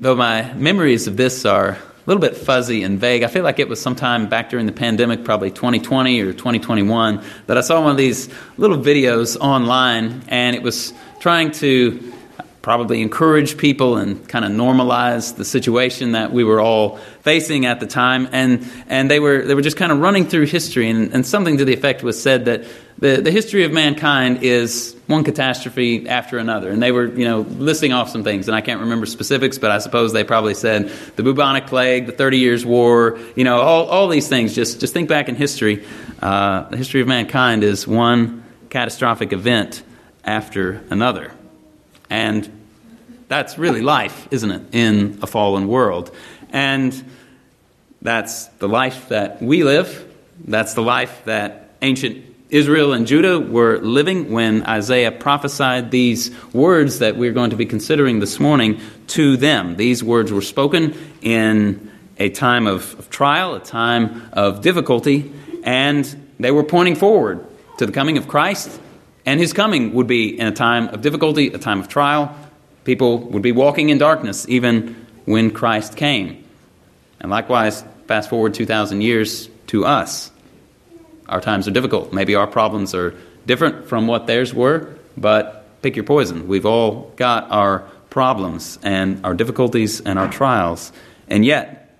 though my memories of this are a little bit fuzzy and vague, I feel like it was sometime back during the pandemic, probably 2020 or 2021, that I saw one of these little videos online, and it was trying to probably encourage people and kind of normalize the situation that we were all facing at the time. And, and they, were, they were just kind of running through history, and, and something to the effect was said that the, the history of mankind is one catastrophe after another. And they were, you know, listing off some things, and I can't remember specifics, but I suppose they probably said the bubonic plague, the Thirty Years' War, you know, all, all these things. Just, just think back in history. Uh, the history of mankind is one catastrophic event after another. And that's really life, isn't it, in a fallen world? And that's the life that we live. That's the life that ancient Israel and Judah were living when Isaiah prophesied these words that we're going to be considering this morning to them. These words were spoken in a time of, of trial, a time of difficulty, and they were pointing forward to the coming of Christ. And his coming would be in a time of difficulty, a time of trial, People would be walking in darkness even when Christ came. And likewise, fast forward 2,000 years to us. Our times are difficult. Maybe our problems are different from what theirs were, but pick your poison. We've all got our problems and our difficulties and our trials. And yet,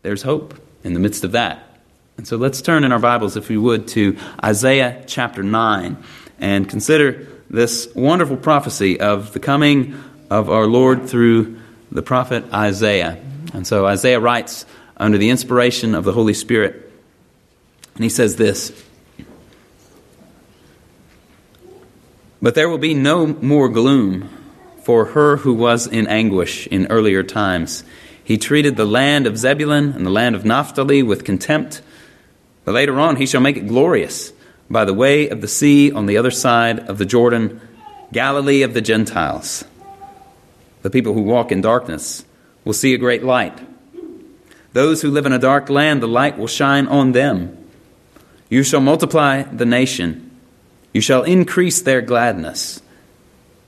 there's hope in the midst of that. And so let's turn in our Bibles, if we would, to Isaiah chapter 9 and consider this wonderful prophecy of the coming of our Lord through the prophet Isaiah. And so Isaiah writes under the inspiration of the Holy Spirit, and he says this But there will be no more gloom for her who was in anguish in earlier times. He treated the land of Zebulun and the land of Naphtali with contempt, but later on he shall make it glorious by the way of the sea on the other side of the Jordan, Galilee of the Gentiles. The people who walk in darkness will see a great light. Those who live in a dark land, the light will shine on them. You shall multiply the nation, you shall increase their gladness.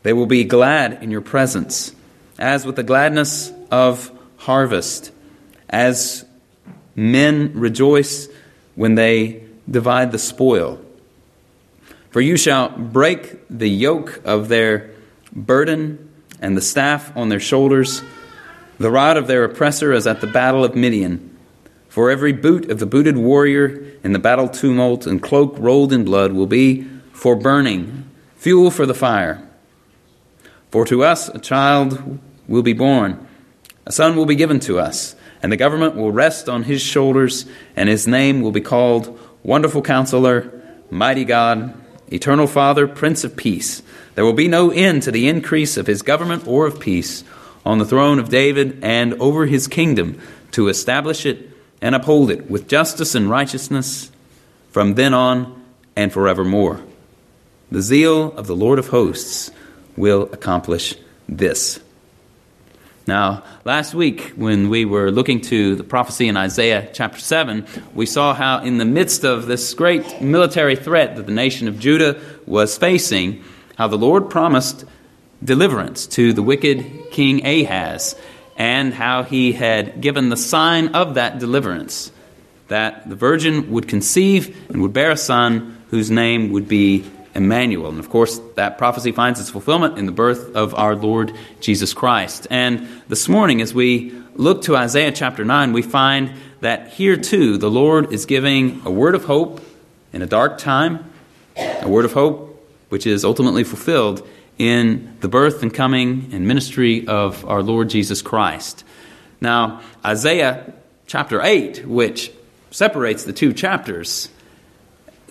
They will be glad in your presence, as with the gladness of harvest, as men rejoice when they divide the spoil. For you shall break the yoke of their burden and the staff on their shoulders, the rod of their oppressor as at the battle of Midian. For every boot of the booted warrior in the battle tumult and cloak rolled in blood will be for burning, fuel for the fire. For to us a child will be born, a son will be given to us, and the government will rest on his shoulders, and his name will be called Wonderful Counselor, Mighty God Eternal Father, Prince of Peace, there will be no end to the increase of his government or of peace on the throne of David and over his kingdom to establish it and uphold it with justice and righteousness from then on and forevermore. The zeal of the Lord of hosts will accomplish this. Now, last week, when we were looking to the prophecy in Isaiah chapter 7, we saw how, in the midst of this great military threat that the nation of Judah was facing, how the Lord promised deliverance to the wicked king Ahaz, and how he had given the sign of that deliverance that the virgin would conceive and would bear a son whose name would be Emmanuel. And of course, that prophecy finds its fulfillment in the birth of our Lord Jesus Christ. And this morning, as we look to Isaiah chapter 9, we find that here too, the Lord is giving a word of hope in a dark time, a word of hope which is ultimately fulfilled in the birth and coming and ministry of our Lord Jesus Christ. Now, Isaiah chapter 8, which separates the two chapters,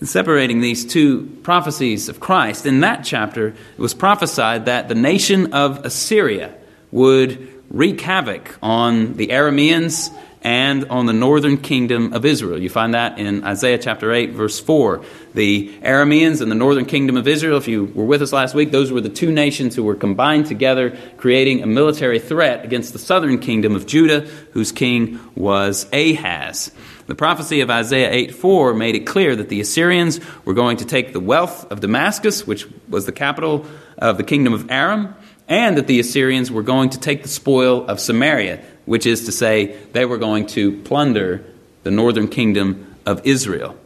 separating these two prophecies of Christ, in that chapter, it was prophesied that the nation of Assyria would wreak havoc on the Arameans and on the northern kingdom of Israel. You find that in Isaiah chapter 8, verse 4. The Arameans and the northern kingdom of Israel, if you were with us last week, those were the two nations who were combined together, creating a military threat against the southern kingdom of Judah, whose king was Ahaz. The prophecy of Isaiah 8 4 made it clear that the Assyrians were going to take the wealth of Damascus, which was the capital of the kingdom of Aram, and that the Assyrians were going to take the spoil of Samaria, which is to say, they were going to plunder the northern kingdom of Israel.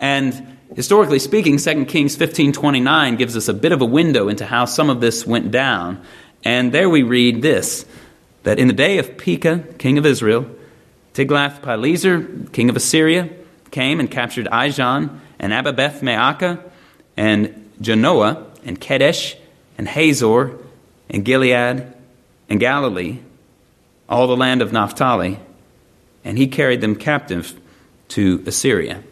And historically speaking, 2 Kings 15:29 gives us a bit of a window into how some of this went down. And there we read this that in the day of Pekah, king of Israel, Tiglath-Pileser, king of Assyria, came and captured Ijon and Abel Maacah and Janoah and Kedesh and Hazor and Gilead and Galilee, all the land of Naphtali, and he carried them captive to Assyria.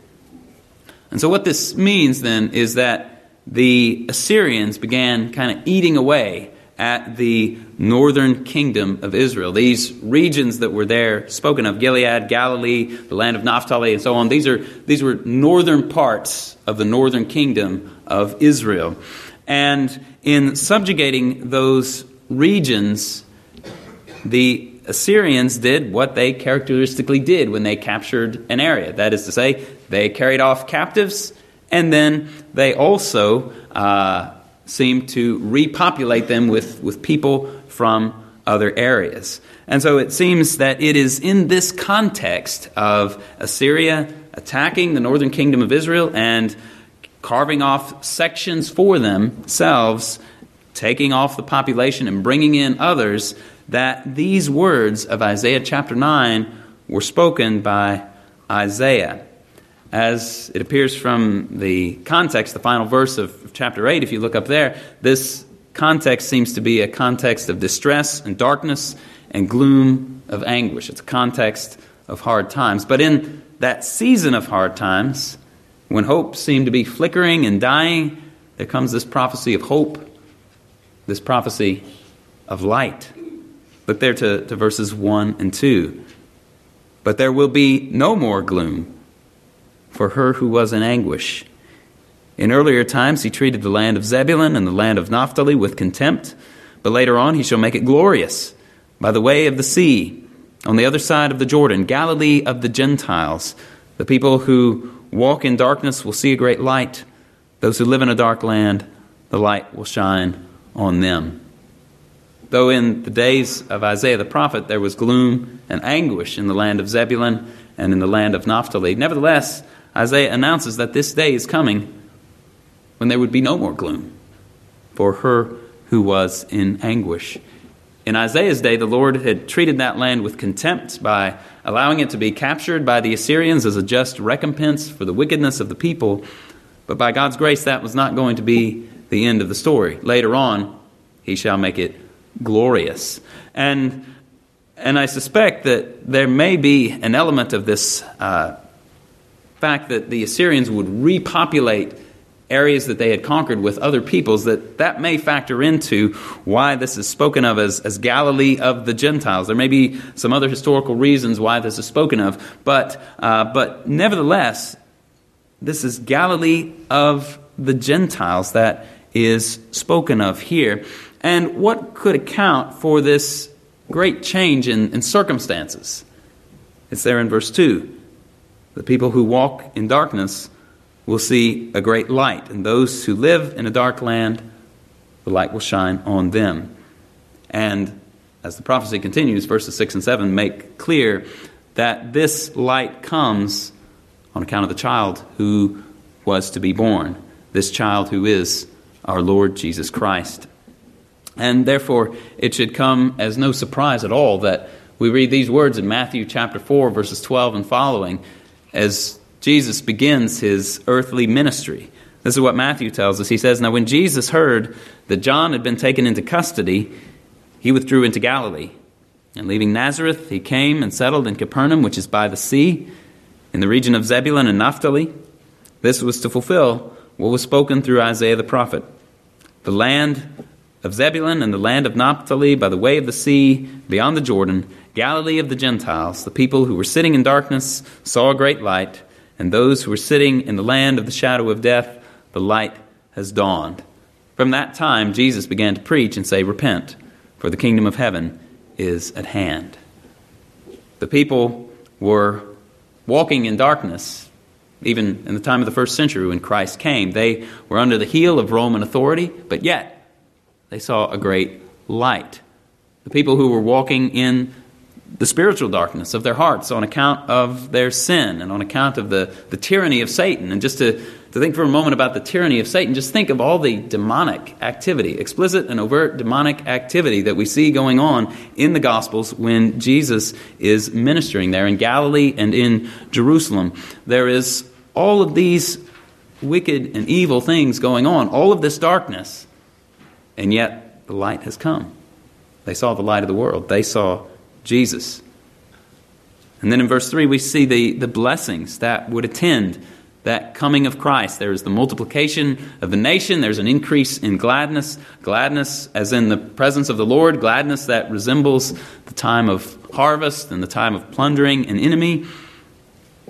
And so, what this means then is that the Assyrians began kind of eating away at the northern kingdom of Israel. These regions that were there, spoken of Gilead, Galilee, the land of Naphtali, and so on, these, are, these were northern parts of the northern kingdom of Israel. And in subjugating those regions, the Assyrians did what they characteristically did when they captured an area. That is to say, they carried off captives, and then they also uh, seemed to repopulate them with, with people from other areas. And so it seems that it is in this context of Assyria attacking the northern kingdom of Israel and carving off sections for themselves, taking off the population and bringing in others, that these words of Isaiah chapter 9 were spoken by Isaiah. As it appears from the context, the final verse of chapter 8, if you look up there, this context seems to be a context of distress and darkness and gloom of anguish. It's a context of hard times. But in that season of hard times, when hope seemed to be flickering and dying, there comes this prophecy of hope, this prophecy of light. Look there to, to verses 1 and 2. But there will be no more gloom for her who was in anguish. In earlier times, he treated the land of Zebulun and the land of Naphtali with contempt, but later on, he shall make it glorious by the way of the sea, on the other side of the Jordan, Galilee of the Gentiles. The people who walk in darkness will see a great light. Those who live in a dark land, the light will shine on them. Though in the days of Isaiah the prophet there was gloom and anguish in the land of Zebulun and in the land of Naphtali, nevertheless, Isaiah announces that this day is coming when there would be no more gloom for her who was in anguish. In Isaiah's day, the Lord had treated that land with contempt by allowing it to be captured by the Assyrians as a just recompense for the wickedness of the people. But by God's grace, that was not going to be the end of the story. Later on, he shall make it glorious. And, and I suspect that there may be an element of this uh, fact that the Assyrians would repopulate areas that they had conquered with other peoples, that that may factor into why this is spoken of as, as Galilee of the Gentiles. There may be some other historical reasons why this is spoken of, but, uh, but nevertheless, this is Galilee of the Gentiles that is spoken of here. And what could account for this great change in, in circumstances? It's there in verse 2. The people who walk in darkness will see a great light, and those who live in a dark land, the light will shine on them. And as the prophecy continues, verses 6 and 7 make clear that this light comes on account of the child who was to be born, this child who is our Lord Jesus Christ. And therefore, it should come as no surprise at all that we read these words in Matthew chapter 4, verses 12 and following, as Jesus begins his earthly ministry. This is what Matthew tells us. He says, Now when Jesus heard that John had been taken into custody, he withdrew into Galilee. And leaving Nazareth, he came and settled in Capernaum, which is by the sea, in the region of Zebulun and Naphtali. This was to fulfill what was spoken through Isaiah the prophet. The land of Zebulun and the land of Naphtali by the way of the sea, beyond the Jordan, Galilee of the Gentiles, the people who were sitting in darkness saw a great light and those who were sitting in the land of the shadow of death, the light has dawned. From that time, Jesus began to preach and say, Repent, for the kingdom of heaven is at hand. The people were walking in darkness, even in the time of the first century when Christ came. They were under the heel of Roman authority, but yet they saw a great light. The people who were walking in the spiritual darkness of their hearts on account of their sin and on account of the, the tyranny of Satan. And just to, to think for a moment about the tyranny of Satan, just think of all the demonic activity, explicit and overt demonic activity that we see going on in the Gospels when Jesus is ministering there in Galilee and in Jerusalem. There is all of these wicked and evil things going on, all of this darkness, and yet the light has come. They saw the light of the world. They saw Jesus. And then in verse 3, we see the, the blessings that would attend that coming of Christ. There is the multiplication of the nation, there's an increase in gladness, gladness as in the presence of the Lord, gladness that resembles the time of harvest and the time of plundering an enemy.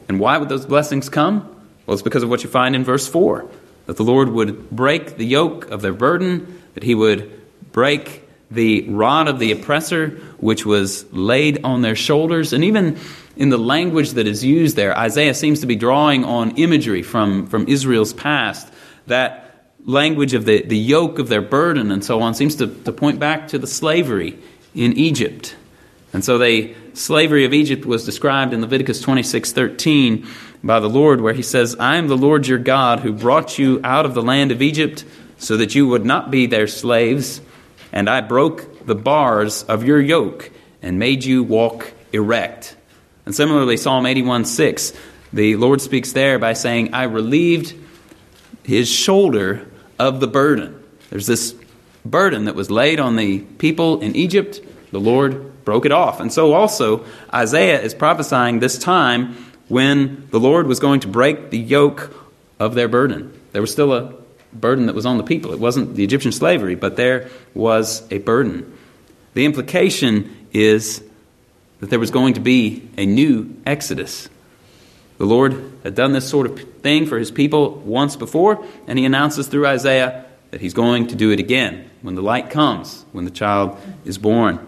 And why would those blessings come? Well, it's because of what you find in verse 4 that the Lord would break the yoke of their burden, that He would break the rod of the oppressor, which was laid on their shoulders. And even in the language that is used there, Isaiah seems to be drawing on imagery from, from Israel's past. That language of the, the yoke of their burden and so on seems to, to point back to the slavery in Egypt. And so the slavery of Egypt was described in Leviticus 26 13 by the Lord, where he says, I am the Lord your God who brought you out of the land of Egypt so that you would not be their slaves and I broke the bars of your yoke and made you walk erect. And similarly, Psalm 81 6, the Lord speaks there by saying, I relieved his shoulder of the burden. There's this burden that was laid on the people in Egypt. The Lord broke it off. And so also, Isaiah is prophesying this time when the Lord was going to break the yoke of their burden. There was still a burden that was on the people. It wasn't the Egyptian slavery, but there was a burden. The implication is that there was going to be a new Exodus. The Lord had done this sort of thing for his people once before, and he announces through Isaiah that he's going to do it again when the light comes, when the child is born.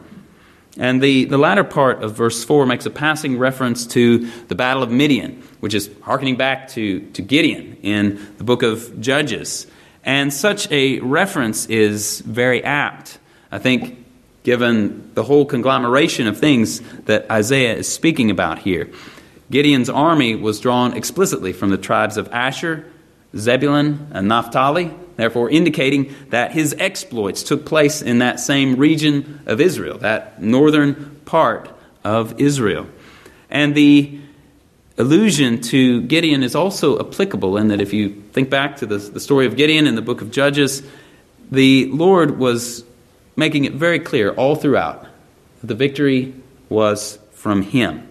And the, the latter part of verse 4 makes a passing reference to the Battle of Midian, which is harkening back to, to Gideon in the book of Judges. And such a reference is very apt, I think, given the whole conglomeration of things that Isaiah is speaking about here. Gideon's army was drawn explicitly from the tribes of Asher, Zebulun, and Naphtali, therefore indicating that his exploits took place in that same region of Israel, that northern part of Israel. And the allusion to Gideon is also applicable in that if you think back to the, the story of Gideon in the book of Judges, the Lord was making it very clear all throughout that the victory was from Him.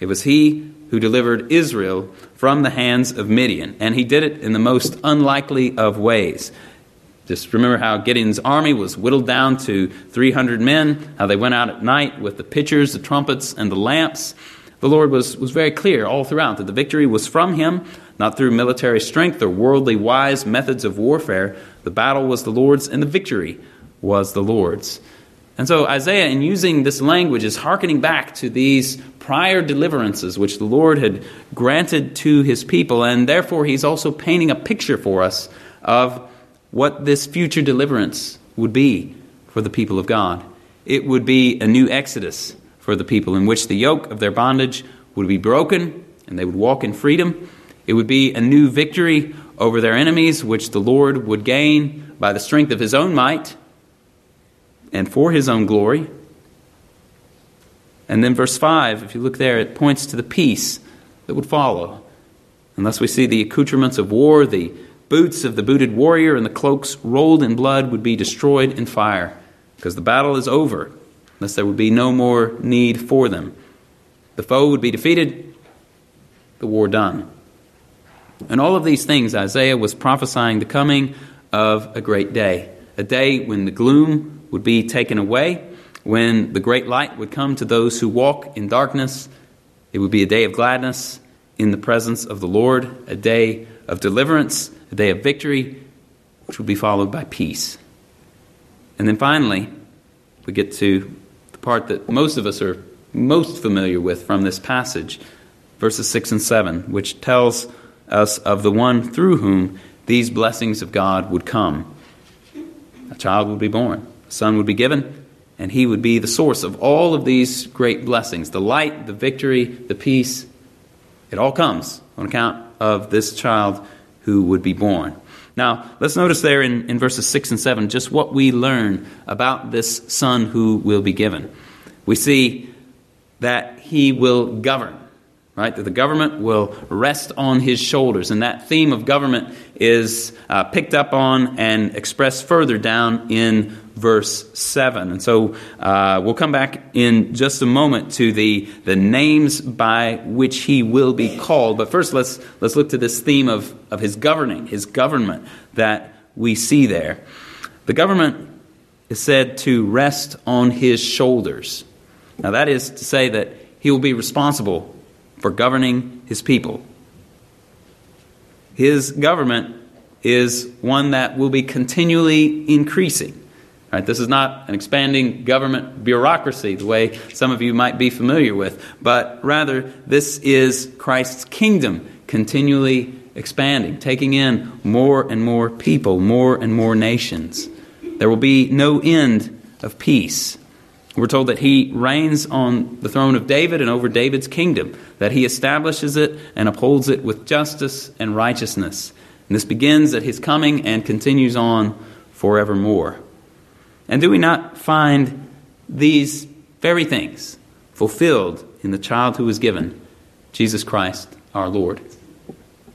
It was He who delivered Israel from the hands of Midian, and He did it in the most unlikely of ways. Just remember how Gideon's army was whittled down to 300 men, how they went out at night with the pitchers, the trumpets, and the lamps. The Lord was, was very clear all throughout that the victory was from Him, not through military strength or worldly wise methods of warfare. The battle was the Lord's, and the victory was the Lord's. And so Isaiah, in using this language, is hearkening back to these prior deliverances which the Lord had granted to his people, and therefore he's also painting a picture for us of what this future deliverance would be for the people of God. It would be a new exodus for the people, in which the yoke of their bondage would be broken and they would walk in freedom. It would be a new victory over their enemies, which the Lord would gain by the strength of his own might and for his own glory. And then, verse 5, if you look there, it points to the peace that would follow. Unless we see the accoutrements of war, the boots of the booted warrior and the cloaks rolled in blood would be destroyed in fire, because the battle is over thus there would be no more need for them. The foe would be defeated, the war done. And all of these things, Isaiah was prophesying the coming of a great day, a day when the gloom would be taken away, when the great light would come to those who walk in darkness. It would be a day of gladness in the presence of the Lord, a day of deliverance, a day of victory, which would be followed by peace. And then finally, we get to part that most of us are most familiar with from this passage, verses 6 and 7, which tells us of the one through whom these blessings of God would come. A child would be born, a Son would be given, and he would be the source of all of these great blessings the light, the victory, the peace. It all comes on account of this child who would be born. Now, let's notice there in, in verses 6 and 7 just what we learn about this son who will be given. We see that he will govern right? That the government will rest on his shoulders. And that theme of government is uh, picked up on and expressed further down in verse 7. And so uh, we'll come back in just a moment to the, the names by which he will be called. But first, let's, let's look to this theme of, of his governing, his government that we see there. The government is said to rest on his shoulders. Now, that is to say that he will be responsible for governing his people. His government is one that will be continually increasing. Right, this is not an expanding government bureaucracy the way some of you might be familiar with, but rather this is Christ's kingdom continually expanding, taking in more and more people, more and more nations. There will be no end of peace. We're told that he reigns on the throne of David and over David's kingdom, that he establishes it and upholds it with justice and righteousness. And this begins at his coming and continues on forevermore. And do we not find these very things fulfilled in the child who was given, Jesus Christ our Lord?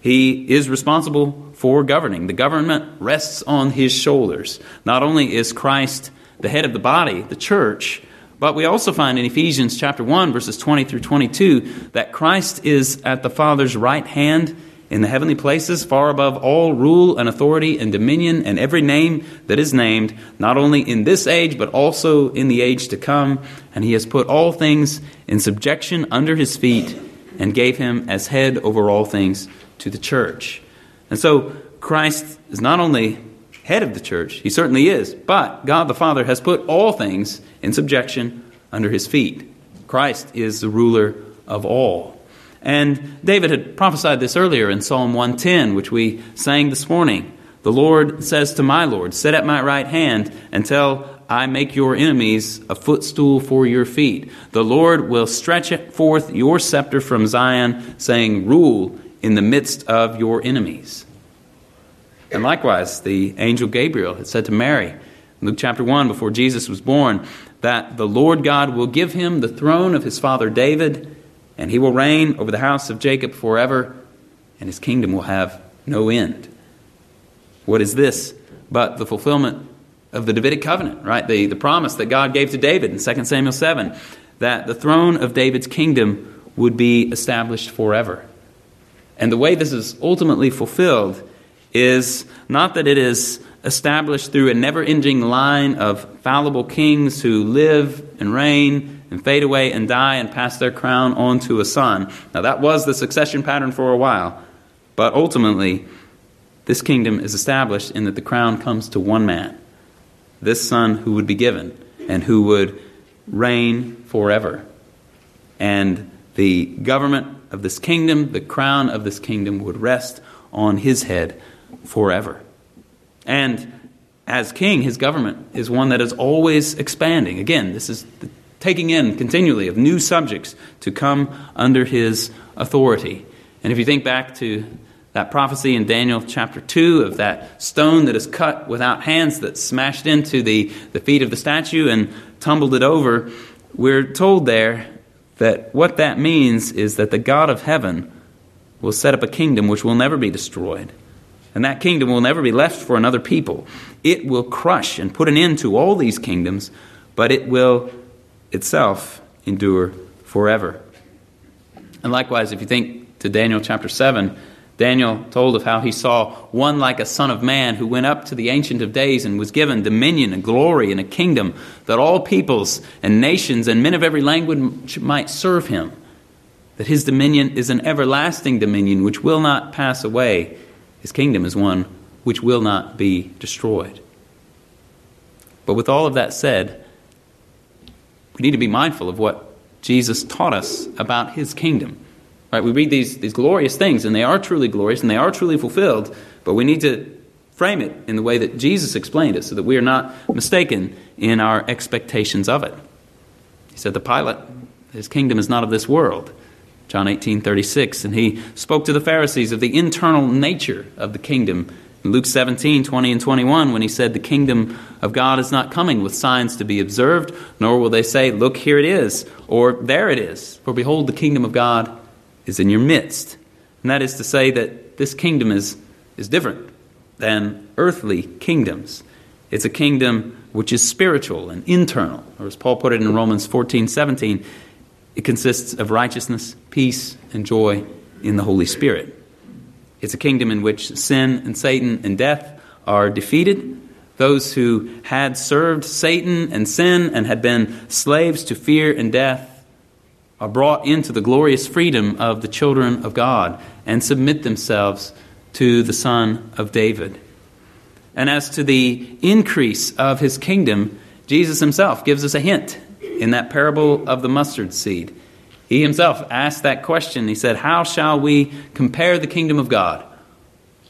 He is responsible for governing. The government rests on his shoulders. Not only is Christ the head of the body, the church. But we also find in Ephesians chapter 1 verses 20 through 22 that Christ is at the Father's right hand in the heavenly places far above all rule and authority and dominion and every name that is named not only in this age but also in the age to come and he has put all things in subjection under his feet and gave him as head over all things to the church. And so Christ is not only head of the church. He certainly is. But God the Father has put all things in subjection under his feet. Christ is the ruler of all. And David had prophesied this earlier in Psalm 110, which we sang this morning. The Lord says to my Lord, Sit at my right hand until I make your enemies a footstool for your feet. The Lord will stretch forth your scepter from Zion, saying, Rule in the midst of your enemies. And likewise, the angel Gabriel had said to Mary, Luke chapter 1, before Jesus was born, that the Lord God will give him the throne of his father David, and he will reign over the house of Jacob forever, and his kingdom will have no end. What is this but the fulfillment of the Davidic covenant, right? The, the promise that God gave to David in 2 Samuel 7 that the throne of David's kingdom would be established forever. And the way this is ultimately fulfilled is not that it is established through a never ending line of fallible kings who live and reign and fade away and die and pass their crown on to a son. Now, that was the succession pattern for a while, but ultimately, this kingdom is established in that the crown comes to one man, this son who would be given and who would reign forever. And the government of this kingdom, the crown of this kingdom, would rest on his head forever. And as king, his government is one that is always expanding. Again, this is the taking in continually of new subjects to come under his authority. And if you think back to that prophecy in Daniel chapter 2 of that stone that is cut without hands that smashed into the, the feet of the statue and tumbled it over, we're told there that what that means is that the God of heaven will set up a kingdom which will never be destroyed and that kingdom will never be left for another people. It will crush and put an end to all these kingdoms, but it will itself endure forever. And likewise, if you think to Daniel chapter 7, Daniel told of how he saw one like a son of man who went up to the Ancient of Days and was given dominion and glory and a kingdom that all peoples and nations and men of every language might serve him. That his dominion is an everlasting dominion which will not pass away his kingdom is one which will not be destroyed. But with all of that said, we need to be mindful of what Jesus taught us about his kingdom. Right? We read these, these glorious things, and they are truly glorious and they are truly fulfilled, but we need to frame it in the way that Jesus explained it so that we are not mistaken in our expectations of it. He said to Pilate, His kingdom is not of this world. John 18 36. And he spoke to the Pharisees of the internal nature of the kingdom. In Luke 17 20 and 21, when he said, The kingdom of God is not coming with signs to be observed, nor will they say, Look, here it is, or there it is. For behold, the kingdom of God is in your midst. And that is to say that this kingdom is, is different than earthly kingdoms. It's a kingdom which is spiritual and internal, or as Paul put it in Romans 14 17, it consists of righteousness, peace, and joy in the Holy Spirit. It's a kingdom in which sin and Satan and death are defeated. Those who had served Satan and sin and had been slaves to fear and death are brought into the glorious freedom of the children of God and submit themselves to the Son of David. And as to the increase of his kingdom, Jesus himself gives us a hint in that parable of the mustard seed. He himself asked that question. He said, How shall we compare the kingdom of God?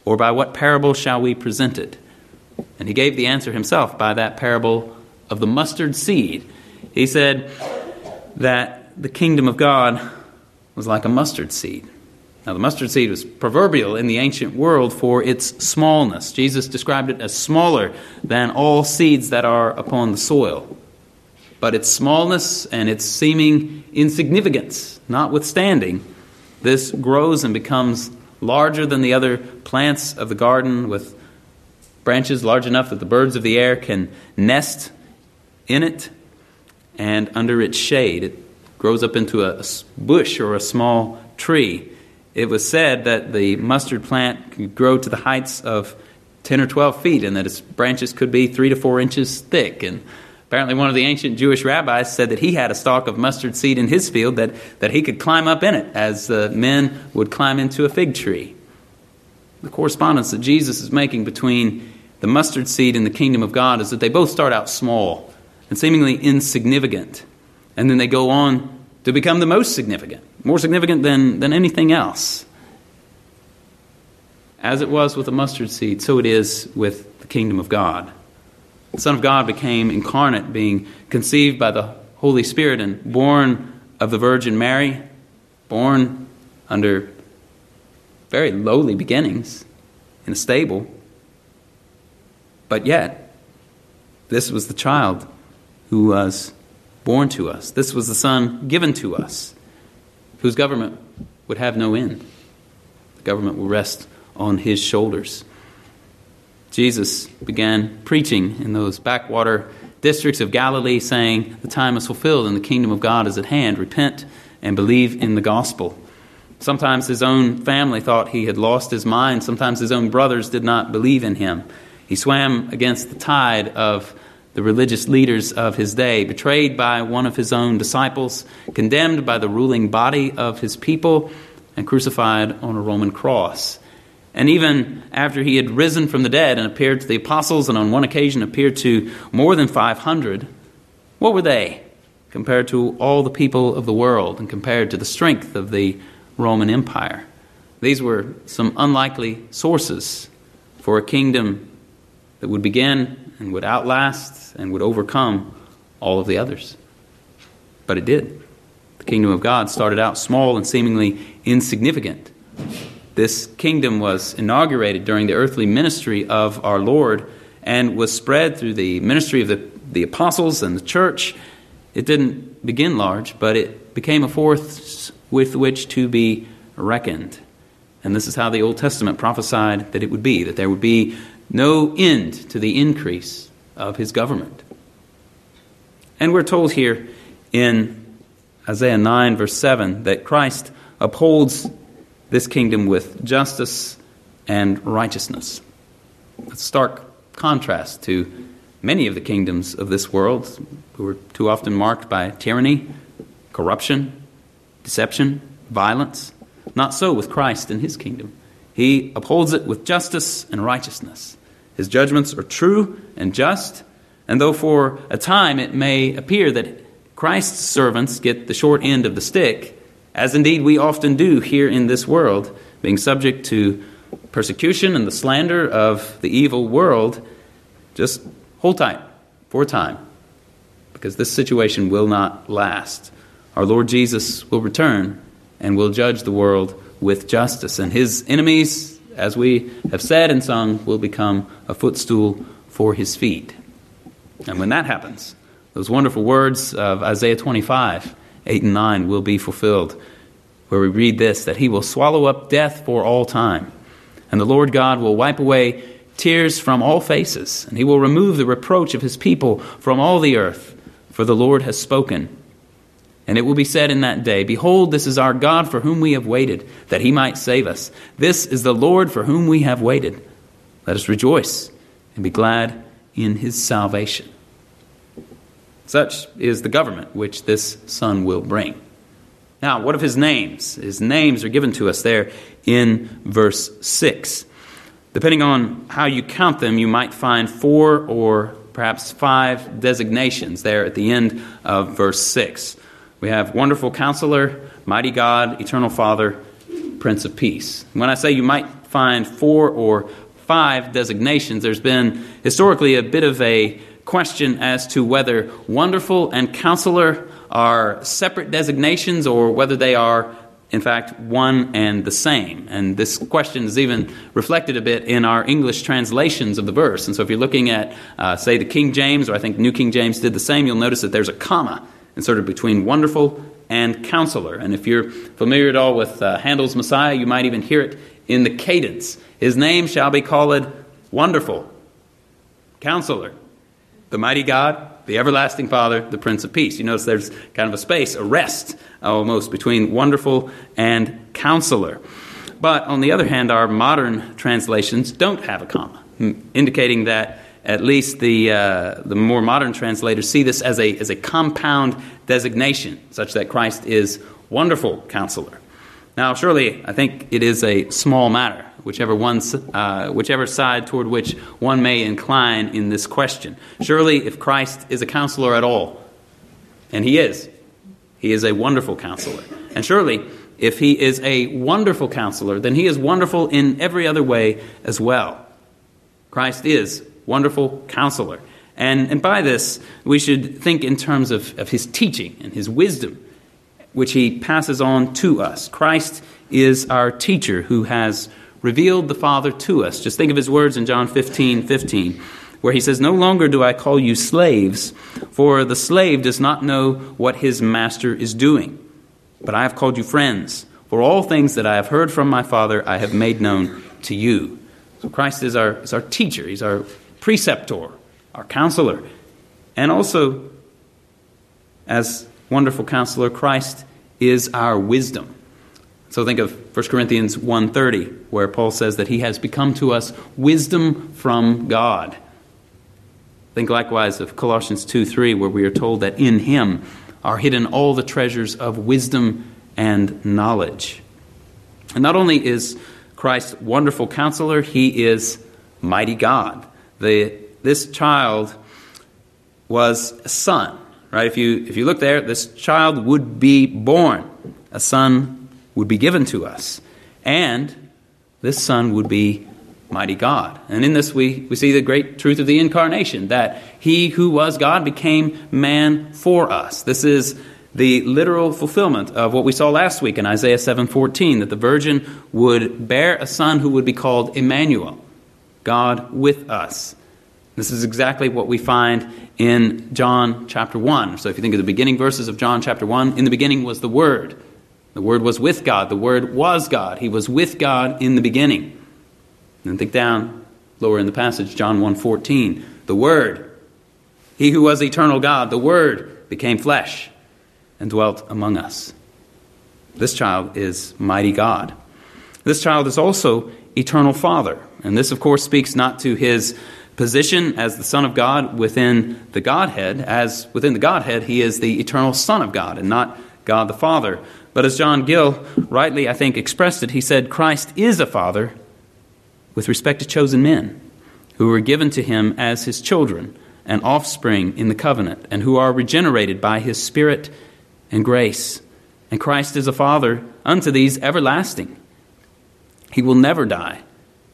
Or by what parable shall we present it? And he gave the answer himself by that parable of the mustard seed. He said that the kingdom of God was like a mustard seed. Now, the mustard seed was proverbial in the ancient world for its smallness. Jesus described it as smaller than all seeds that are upon the soil. But its smallness and its seeming insignificance notwithstanding, this grows and becomes larger than the other plants of the garden with branches large enough that the birds of the air can nest in it and under its shade. It grows up into a bush or a small tree. It was said that the mustard plant could grow to the heights of 10 or 12 feet and that its branches could be three to four inches thick. And apparently, one of the ancient Jewish rabbis said that he had a stalk of mustard seed in his field that, that he could climb up in it as men would climb into a fig tree. The correspondence that Jesus is making between the mustard seed and the kingdom of God is that they both start out small and seemingly insignificant, and then they go on to become the most significant, more significant than, than anything else. As it was with the mustard seed, so it is with the kingdom of God. The Son of God became incarnate, being conceived by the Holy Spirit and born of the Virgin Mary, born under very lowly beginnings in a stable. But yet, this was the child who was born to us. This was the Son given to us, whose government would have no end. The government will rest on his shoulders. Jesus began preaching in those backwater districts of Galilee, saying, The time is fulfilled and the kingdom of God is at hand. Repent and believe in the gospel. Sometimes his own family thought he had lost his mind. Sometimes his own brothers did not believe in him. He swam against the tide of the religious leaders of his day, betrayed by one of his own disciples, condemned by the ruling body of his people, and crucified on a Roman cross. And even after he had risen from the dead and appeared to the apostles, and on one occasion appeared to more than 500, what were they compared to all the people of the world and compared to the strength of the Roman Empire? These were some unlikely sources for a kingdom that would begin and would outlast and would overcome all of the others. But it did. The kingdom of God started out small and seemingly insignificant. This kingdom was inaugurated during the earthly ministry of our Lord and was spread through the ministry of the, the apostles and the church. It didn't begin large, but it became a force with which to be reckoned. And this is how the Old Testament prophesied that it would be that there would be no end to the increase of his government. And we're told here in Isaiah 9, verse 7, that Christ upholds this kingdom with justice and righteousness. A stark contrast to many of the kingdoms of this world, who are too often marked by tyranny, corruption, deception, violence. Not so with Christ and his kingdom. He upholds it with justice and righteousness. His judgments are true and just, and though for a time it may appear that Christ's servants get the short end of the stick, as indeed we often do here in this world, being subject to persecution and the slander of the evil world, just hold tight for a time because this situation will not last. Our Lord Jesus will return and will judge the world with justice, and his enemies, as we have said and sung, will become a footstool for his feet. And when that happens, those wonderful words of Isaiah 25, 8 and 9 will be fulfilled, where we read this that he will swallow up death for all time, and the Lord God will wipe away tears from all faces, and he will remove the reproach of his people from all the earth, for the Lord has spoken. And it will be said in that day, Behold, this is our God for whom we have waited, that he might save us. This is the Lord for whom we have waited. Let us rejoice and be glad in his salvation. Such is the government which this Son will bring. Now, what of his names? His names are given to us there in verse 6. Depending on how you count them, you might find four or perhaps five designations there at the end of verse 6. We have Wonderful Counselor, Mighty God, Eternal Father, Prince of Peace. When I say you might find four or five designations, there's been historically a bit of a question as to whether wonderful and counselor are separate designations or whether they are, in fact, one and the same. And this question is even reflected a bit in our English translations of the verse. And so if you're looking at, uh, say, the King James, or I think New King James did the same, you'll notice that there's a comma inserted between wonderful and counselor. And if you're familiar at all with uh, Handel's Messiah, you might even hear it in the cadence. His name shall be called Wonderful, Counselor, the mighty God, the everlasting Father, the Prince of Peace. You notice there's kind of a space, a rest almost between wonderful and counselor. But on the other hand, our modern translations don't have a comma, indicating that at least the, uh, the more modern translators see this as a, as a compound designation, such that Christ is wonderful counselor. Now, surely, I think it is a small matter whichever, one, uh, whichever side toward which one may incline in this question. Surely, if Christ is a counselor at all, and he is, he is a wonderful counselor. And surely, if he is a wonderful counselor, then he is wonderful in every other way as well. Christ is wonderful counselor. And, and by this, we should think in terms of, of his teaching and his wisdom, which he passes on to us. Christ is our teacher who has revealed the Father to us. Just think of his words in John 15 15, where he says, No longer do I call you slaves, for the slave does not know what his master is doing. But I have called you friends, for all things that I have heard from my Father I have made known to you. So Christ is our, is our teacher, he's our preceptor, our counselor. And also, as wonderful counselor, Christ is our wisdom. So think of 1 Corinthians 1:30 where Paul says that he has become to us wisdom from God. Think likewise of Colossians 2:3 where we are told that in him are hidden all the treasures of wisdom and knowledge. And not only is Christ wonderful counselor, he is mighty God. The, this child was a son, right? If you, if you look there, this child would be born, a son would be given to us. And this Son would be mighty God. And in this, we, we see the great truth of the incarnation that he who was God became man for us. This is the literal fulfillment of what we saw last week in Isaiah 7:14 that the virgin would bear a son who would be called Emmanuel, God with us. This is exactly what we find in John chapter 1. So if you think of the beginning verses of John chapter 1, in the beginning was the word the Word was with God. The Word was God. He was with God in the beginning. And think down lower in the passage, John 1.14. The Word, He who was eternal God, the Word became flesh and dwelt among us. This child is mighty God. This child is also eternal Father. And this, of course, speaks not to his position as the Son of God within the Godhead, as within the Godhead, he is the eternal Son of God and not God the Father. But as John Gill rightly, I think, expressed it, he said, Christ is a father with respect to chosen men who were given to him as his children and offspring in the covenant, and who are regenerated by his Spirit and grace. And Christ is a father unto these everlasting. He will never die,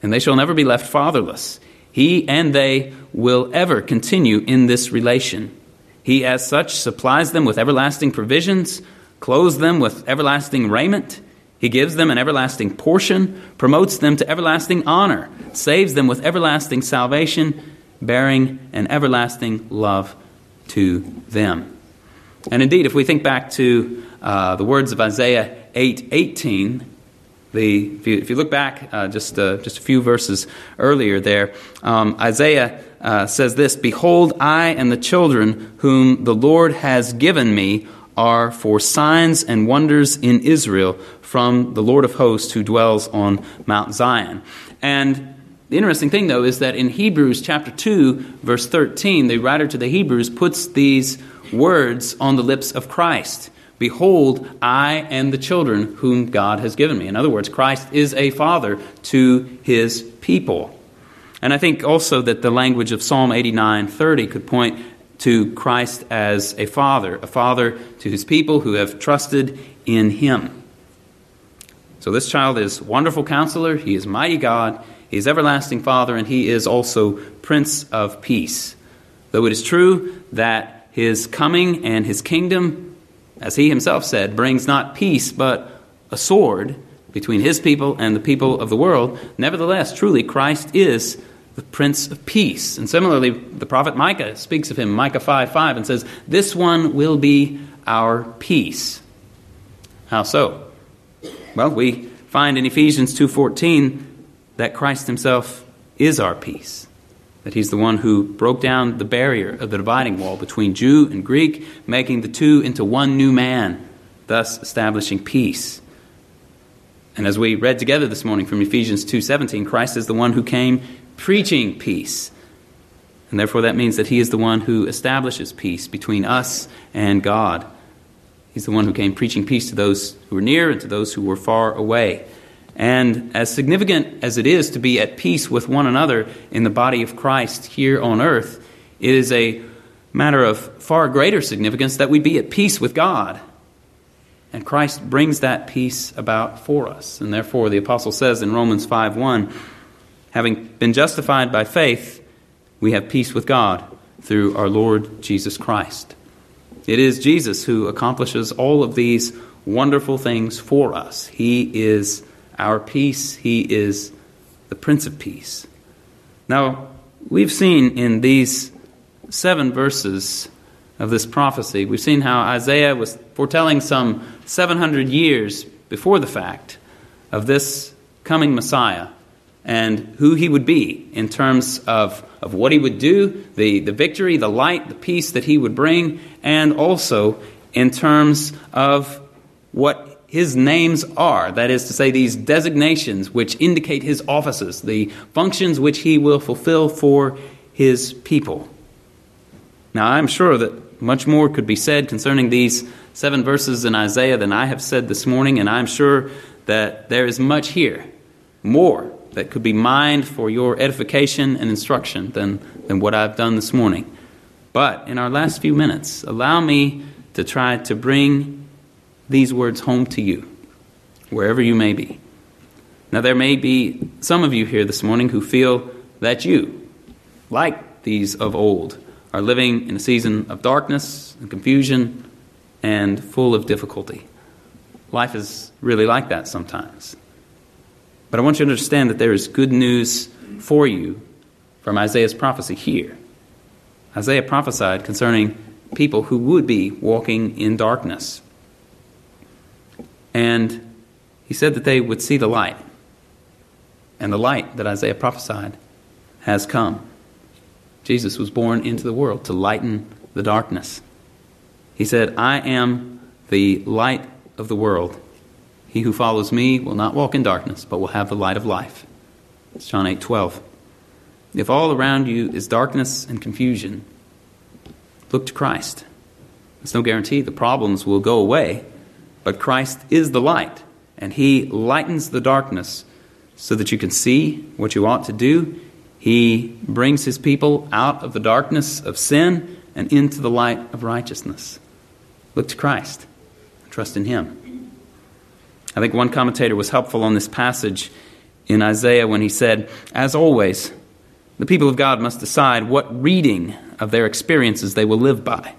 and they shall never be left fatherless. He and they will ever continue in this relation. He, as such, supplies them with everlasting provisions, clothes them with everlasting raiment. He gives them an everlasting portion, promotes them to everlasting honor, saves them with everlasting salvation, bearing an everlasting love to them. And indeed, if we think back to uh, the words of Isaiah 8 18, the, if, you, if you look back uh, just, uh, just a few verses earlier there, um, Isaiah uh, says this Behold, I and the children whom the Lord has given me are for signs and wonders in Israel from the Lord of hosts who dwells on Mount Zion. And the interesting thing, though, is that in Hebrews chapter 2, verse 13, the writer to the Hebrews puts these words on the lips of Christ. Behold, I and the children whom God has given me. In other words, Christ is a father to his people. And I think also that the language of Psalm 89:30 could point to Christ as a father, a father to his people who have trusted in him. So this child is wonderful counselor, he is mighty God, he is everlasting father, and he is also prince of peace. Though it is true that his coming and his kingdom as he himself said, brings not peace but a sword between his people and the people of the world. Nevertheless, truly, Christ is the Prince of Peace. And similarly, the prophet Micah speaks of him, Micah 5 5, and says, This one will be our peace. How so? Well, we find in Ephesians 2:14 that Christ himself is our peace that he's the one who broke down the barrier of the dividing wall between Jew and Greek, making the two into one new man, thus establishing peace. And as we read together this morning from Ephesians 2:17, Christ is the one who came preaching peace. And therefore that means that he is the one who establishes peace between us and God. He's the one who came preaching peace to those who were near and to those who were far away. And as significant as it is to be at peace with one another in the body of Christ here on earth, it is a matter of far greater significance that we be at peace with God. And Christ brings that peace about for us. And therefore, the apostle says in Romans 5 1, having been justified by faith, we have peace with God through our Lord Jesus Christ. It is Jesus who accomplishes all of these wonderful things for us. He is our peace. He is the Prince of Peace. Now, we've seen in these seven verses of this prophecy, we've seen how Isaiah was foretelling some 700 years before the fact of this coming Messiah and who he would be in terms of, of what he would do, the, the victory, the light, the peace that he would bring, and also in terms of what his names are, that is to say, these designations which indicate his offices, the functions which he will fulfill for his people. Now, I'm sure that much more could be said concerning these seven verses in Isaiah than I have said this morning, and I'm sure that there is much here, more that could be mined for your edification and instruction than, than what I've done this morning. But in our last few minutes, allow me to try to bring these words home to you, wherever you may be. Now, there may be some of you here this morning who feel that you, like these of old, are living in a season of darkness and confusion and full of difficulty. Life is really like that sometimes. But I want you to understand that there is good news for you from Isaiah's prophecy here. Isaiah prophesied concerning people who would be walking in darkness. And he said that they would see the light. And the light that Isaiah prophesied has come. Jesus was born into the world to lighten the darkness. He said, I am the light of the world. He who follows me will not walk in darkness, but will have the light of life. It's John 8 12. If all around you is darkness and confusion, look to Christ. There's no guarantee the problems will go away, but Christ is the light, and He lightens the darkness so that you can see what you ought to do. He brings His people out of the darkness of sin and into the light of righteousness. Look to Christ, trust in Him. I think one commentator was helpful on this passage in Isaiah when he said, As always, the people of God must decide what reading of their experiences they will live by.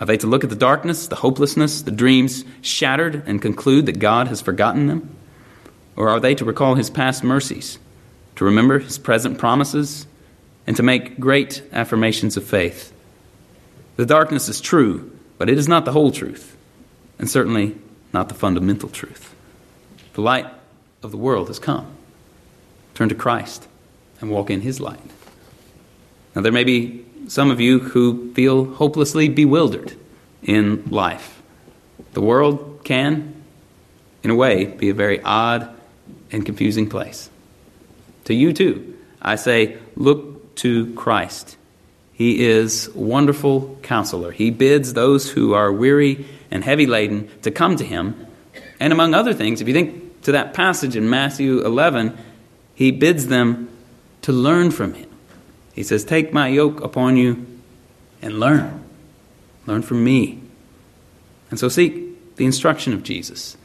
Are they to look at the darkness, the hopelessness, the dreams shattered, and conclude that God has forgotten them? Or are they to recall his past mercies, to remember his present promises, and to make great affirmations of faith? The darkness is true, but it is not the whole truth, and certainly not the fundamental truth. The light of the world has come. Turn to Christ and walk in his light. Now, there may be some of you who feel hopelessly bewildered in life. The world can, in a way, be a very odd and confusing place. To you, too, I say, look to Christ. He is wonderful counselor. He bids those who are weary and heavy laden to come to him. And among other things, if you think to that passage in Matthew 11, he bids them to learn from him. He says, Take my yoke upon you and learn. Learn from me. And so seek the instruction of Jesus,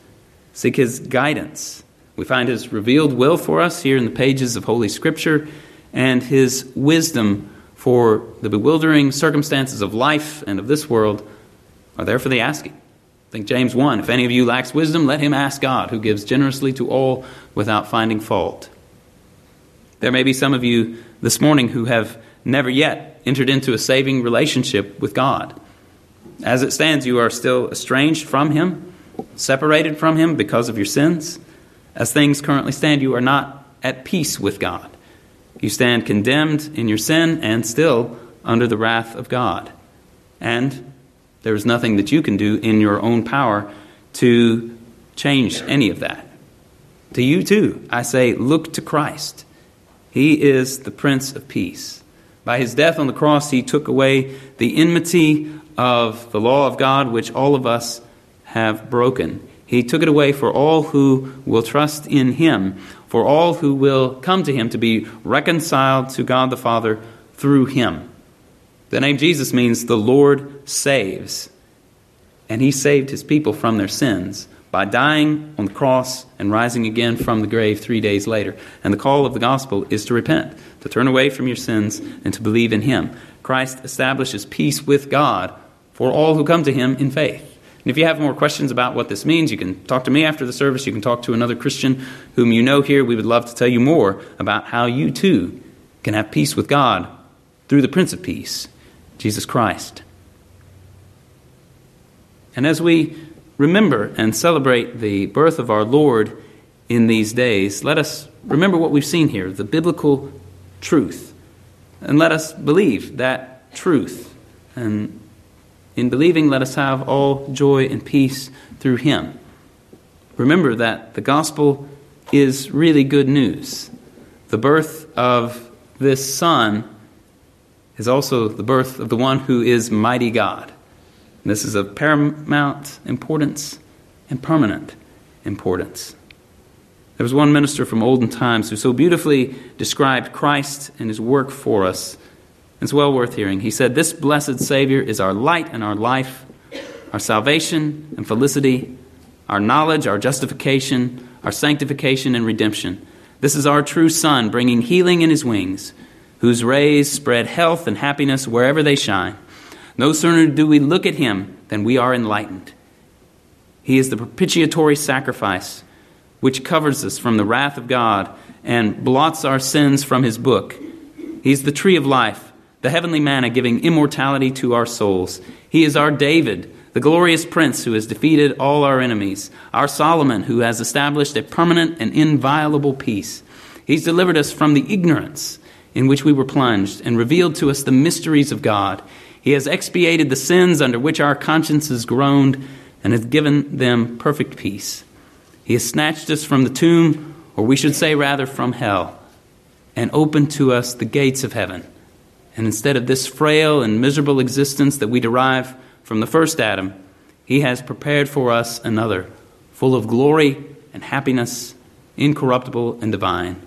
seek his guidance. We find his revealed will for us here in the pages of Holy Scripture and his wisdom for the bewildering circumstances of life and of this world are there for the asking. Think James 1 If any of you lacks wisdom, let him ask God, who gives generously to all without finding fault. There may be some of you this morning who have never yet entered into a saving relationship with God. As it stands, you are still estranged from Him, separated from Him because of your sins. As things currently stand, you are not at peace with God. You stand condemned in your sin and still under the wrath of God. And there is nothing that you can do in your own power to change any of that. To you, too, I say, look to Christ. He is the Prince of Peace. By his death on the cross, he took away the enmity of the law of God, which all of us have broken. He took it away for all who will trust in him, for all who will come to him to be reconciled to God the Father through him. The name Jesus means the Lord saves. And he saved his people from their sins by dying on the cross and rising again from the grave three days later. And the call of the gospel is to repent, to turn away from your sins, and to believe in Him. Christ establishes peace with God for all who come to Him in faith. And if you have more questions about what this means, you can talk to me after the service. You can talk to another Christian whom you know here. We would love to tell you more about how you too can have peace with God through the Prince of Peace, Jesus Christ. And as we remember and celebrate the birth of our Lord in these days, let us remember what we've seen here the biblical truth. And let us believe that truth. And in believing, let us have all joy and peace through Him. Remember that the gospel is really good news. The birth of this Son is also the birth of the one who is mighty God. And This is of paramount importance and permanent importance. There was one minister from olden times who so beautifully described Christ and his work for us. It's well worth hearing. He said, This blessed Savior is our light and our life, our salvation and felicity, our knowledge, our justification, our sanctification and redemption. This is our true Sun, bringing healing in his wings, whose rays spread health and happiness wherever they shine. No sooner do we look at him than we are enlightened. He is the propitiatory sacrifice which covers us from the wrath of God and blots our sins from his book. He's the tree of life, the heavenly manna giving immortality to our souls. He is our David, the glorious prince who has defeated all our enemies, our Solomon who has established a permanent and inviolable peace. He's delivered us from the ignorance in which we were plunged and revealed to us the mysteries of God. He has expiated the sins under which our consciences groaned and has given them perfect peace. He has snatched us from the tomb, or we should say rather from hell, and opened to us the gates of heaven. And instead of this frail and miserable existence that we derive from the first Adam, he has prepared for us another, full of glory and happiness, incorruptible and divine.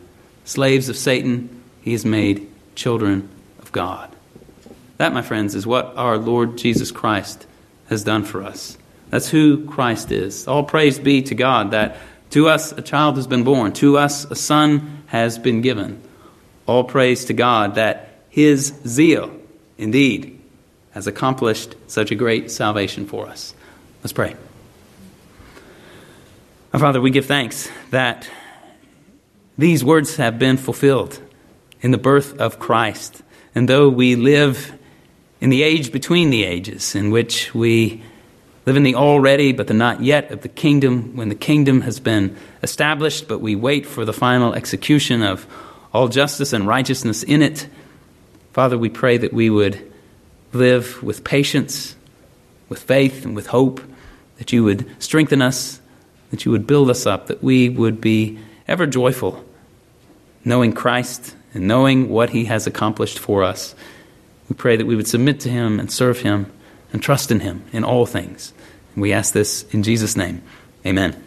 Slaves of Satan, he has made children of God. That, my friends, is what our Lord Jesus Christ has done for us. That's who Christ is. All praise be to God that To us a child has been born, to us a son has been given. All praise to God that his zeal indeed has accomplished such a great salvation for us. Let's pray. Our Father, we give thanks that these words have been fulfilled in the birth of Christ. And though we live in the age between the ages, in which we live in the already but the not yet of the kingdom, when the kingdom has been established, but we wait for the final execution of all justice and righteousness in it, Father, we pray that we would live with patience, with faith, and with hope, that you would strengthen us, that you would build us up, that we would be ever joyful, knowing Christ and knowing what he has accomplished for us. We pray that we would submit to him and serve him and trust in him in all things. And we ask this in Jesus' name. Amen.